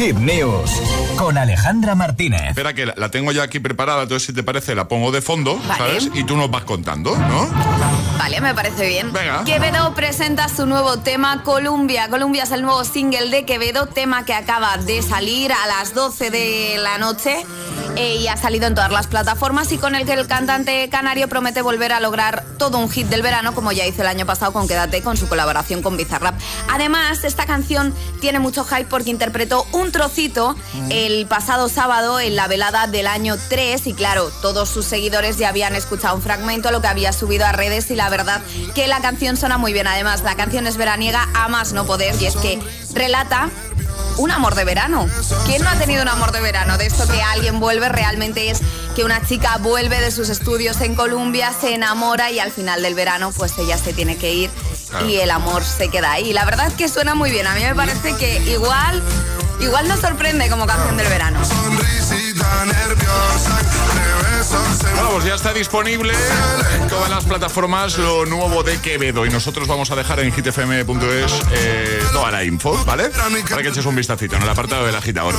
Hit News con Alejandra Martínez. Espera que la, tengo ya aquí preparada, entonces si te parece la pongo de fondo, ¿sabes? Y tú nos vas contando, ¿no? Vale, me parece bien. Venga. Quevedo presenta su nuevo tema Columbia. Columbia es el nuevo single de Quevedo, tema que acaba de salir a las 12 de la noche eh, y ha salido en todas las plataformas y con el que el cantante canario promete volver a lograr todo un hit del verano como ya hizo el año pasado con Quédate con su colaboración con Bizarrap. Además, esta canción tiene mucho hype porque interpretó un trocito el pasado sábado en la velada del año 3 y claro, todos sus seguidores ya habían escuchado un fragmento, lo que había subido a redes y la verdad que la canción suena muy bien. Además, la canción es veraniega a más no poder y es que relata un amor de verano. ¿Quién no ha tenido un amor de verano? De esto que alguien vuelve realmente es que una chica vuelve de sus estudios en Colombia, se enamora y al final del verano pues ella se tiene que ir y el amor se queda ahí. La verdad es que suena muy bien. A mí me parece que igual, igual nos sorprende como canción del verano. Ya está disponible en todas las plataformas lo nuevo de Quevedo y nosotros vamos a dejar en hitfm.es eh, toda la info, ¿vale? Para que eches un vistacito en el apartado del agitador.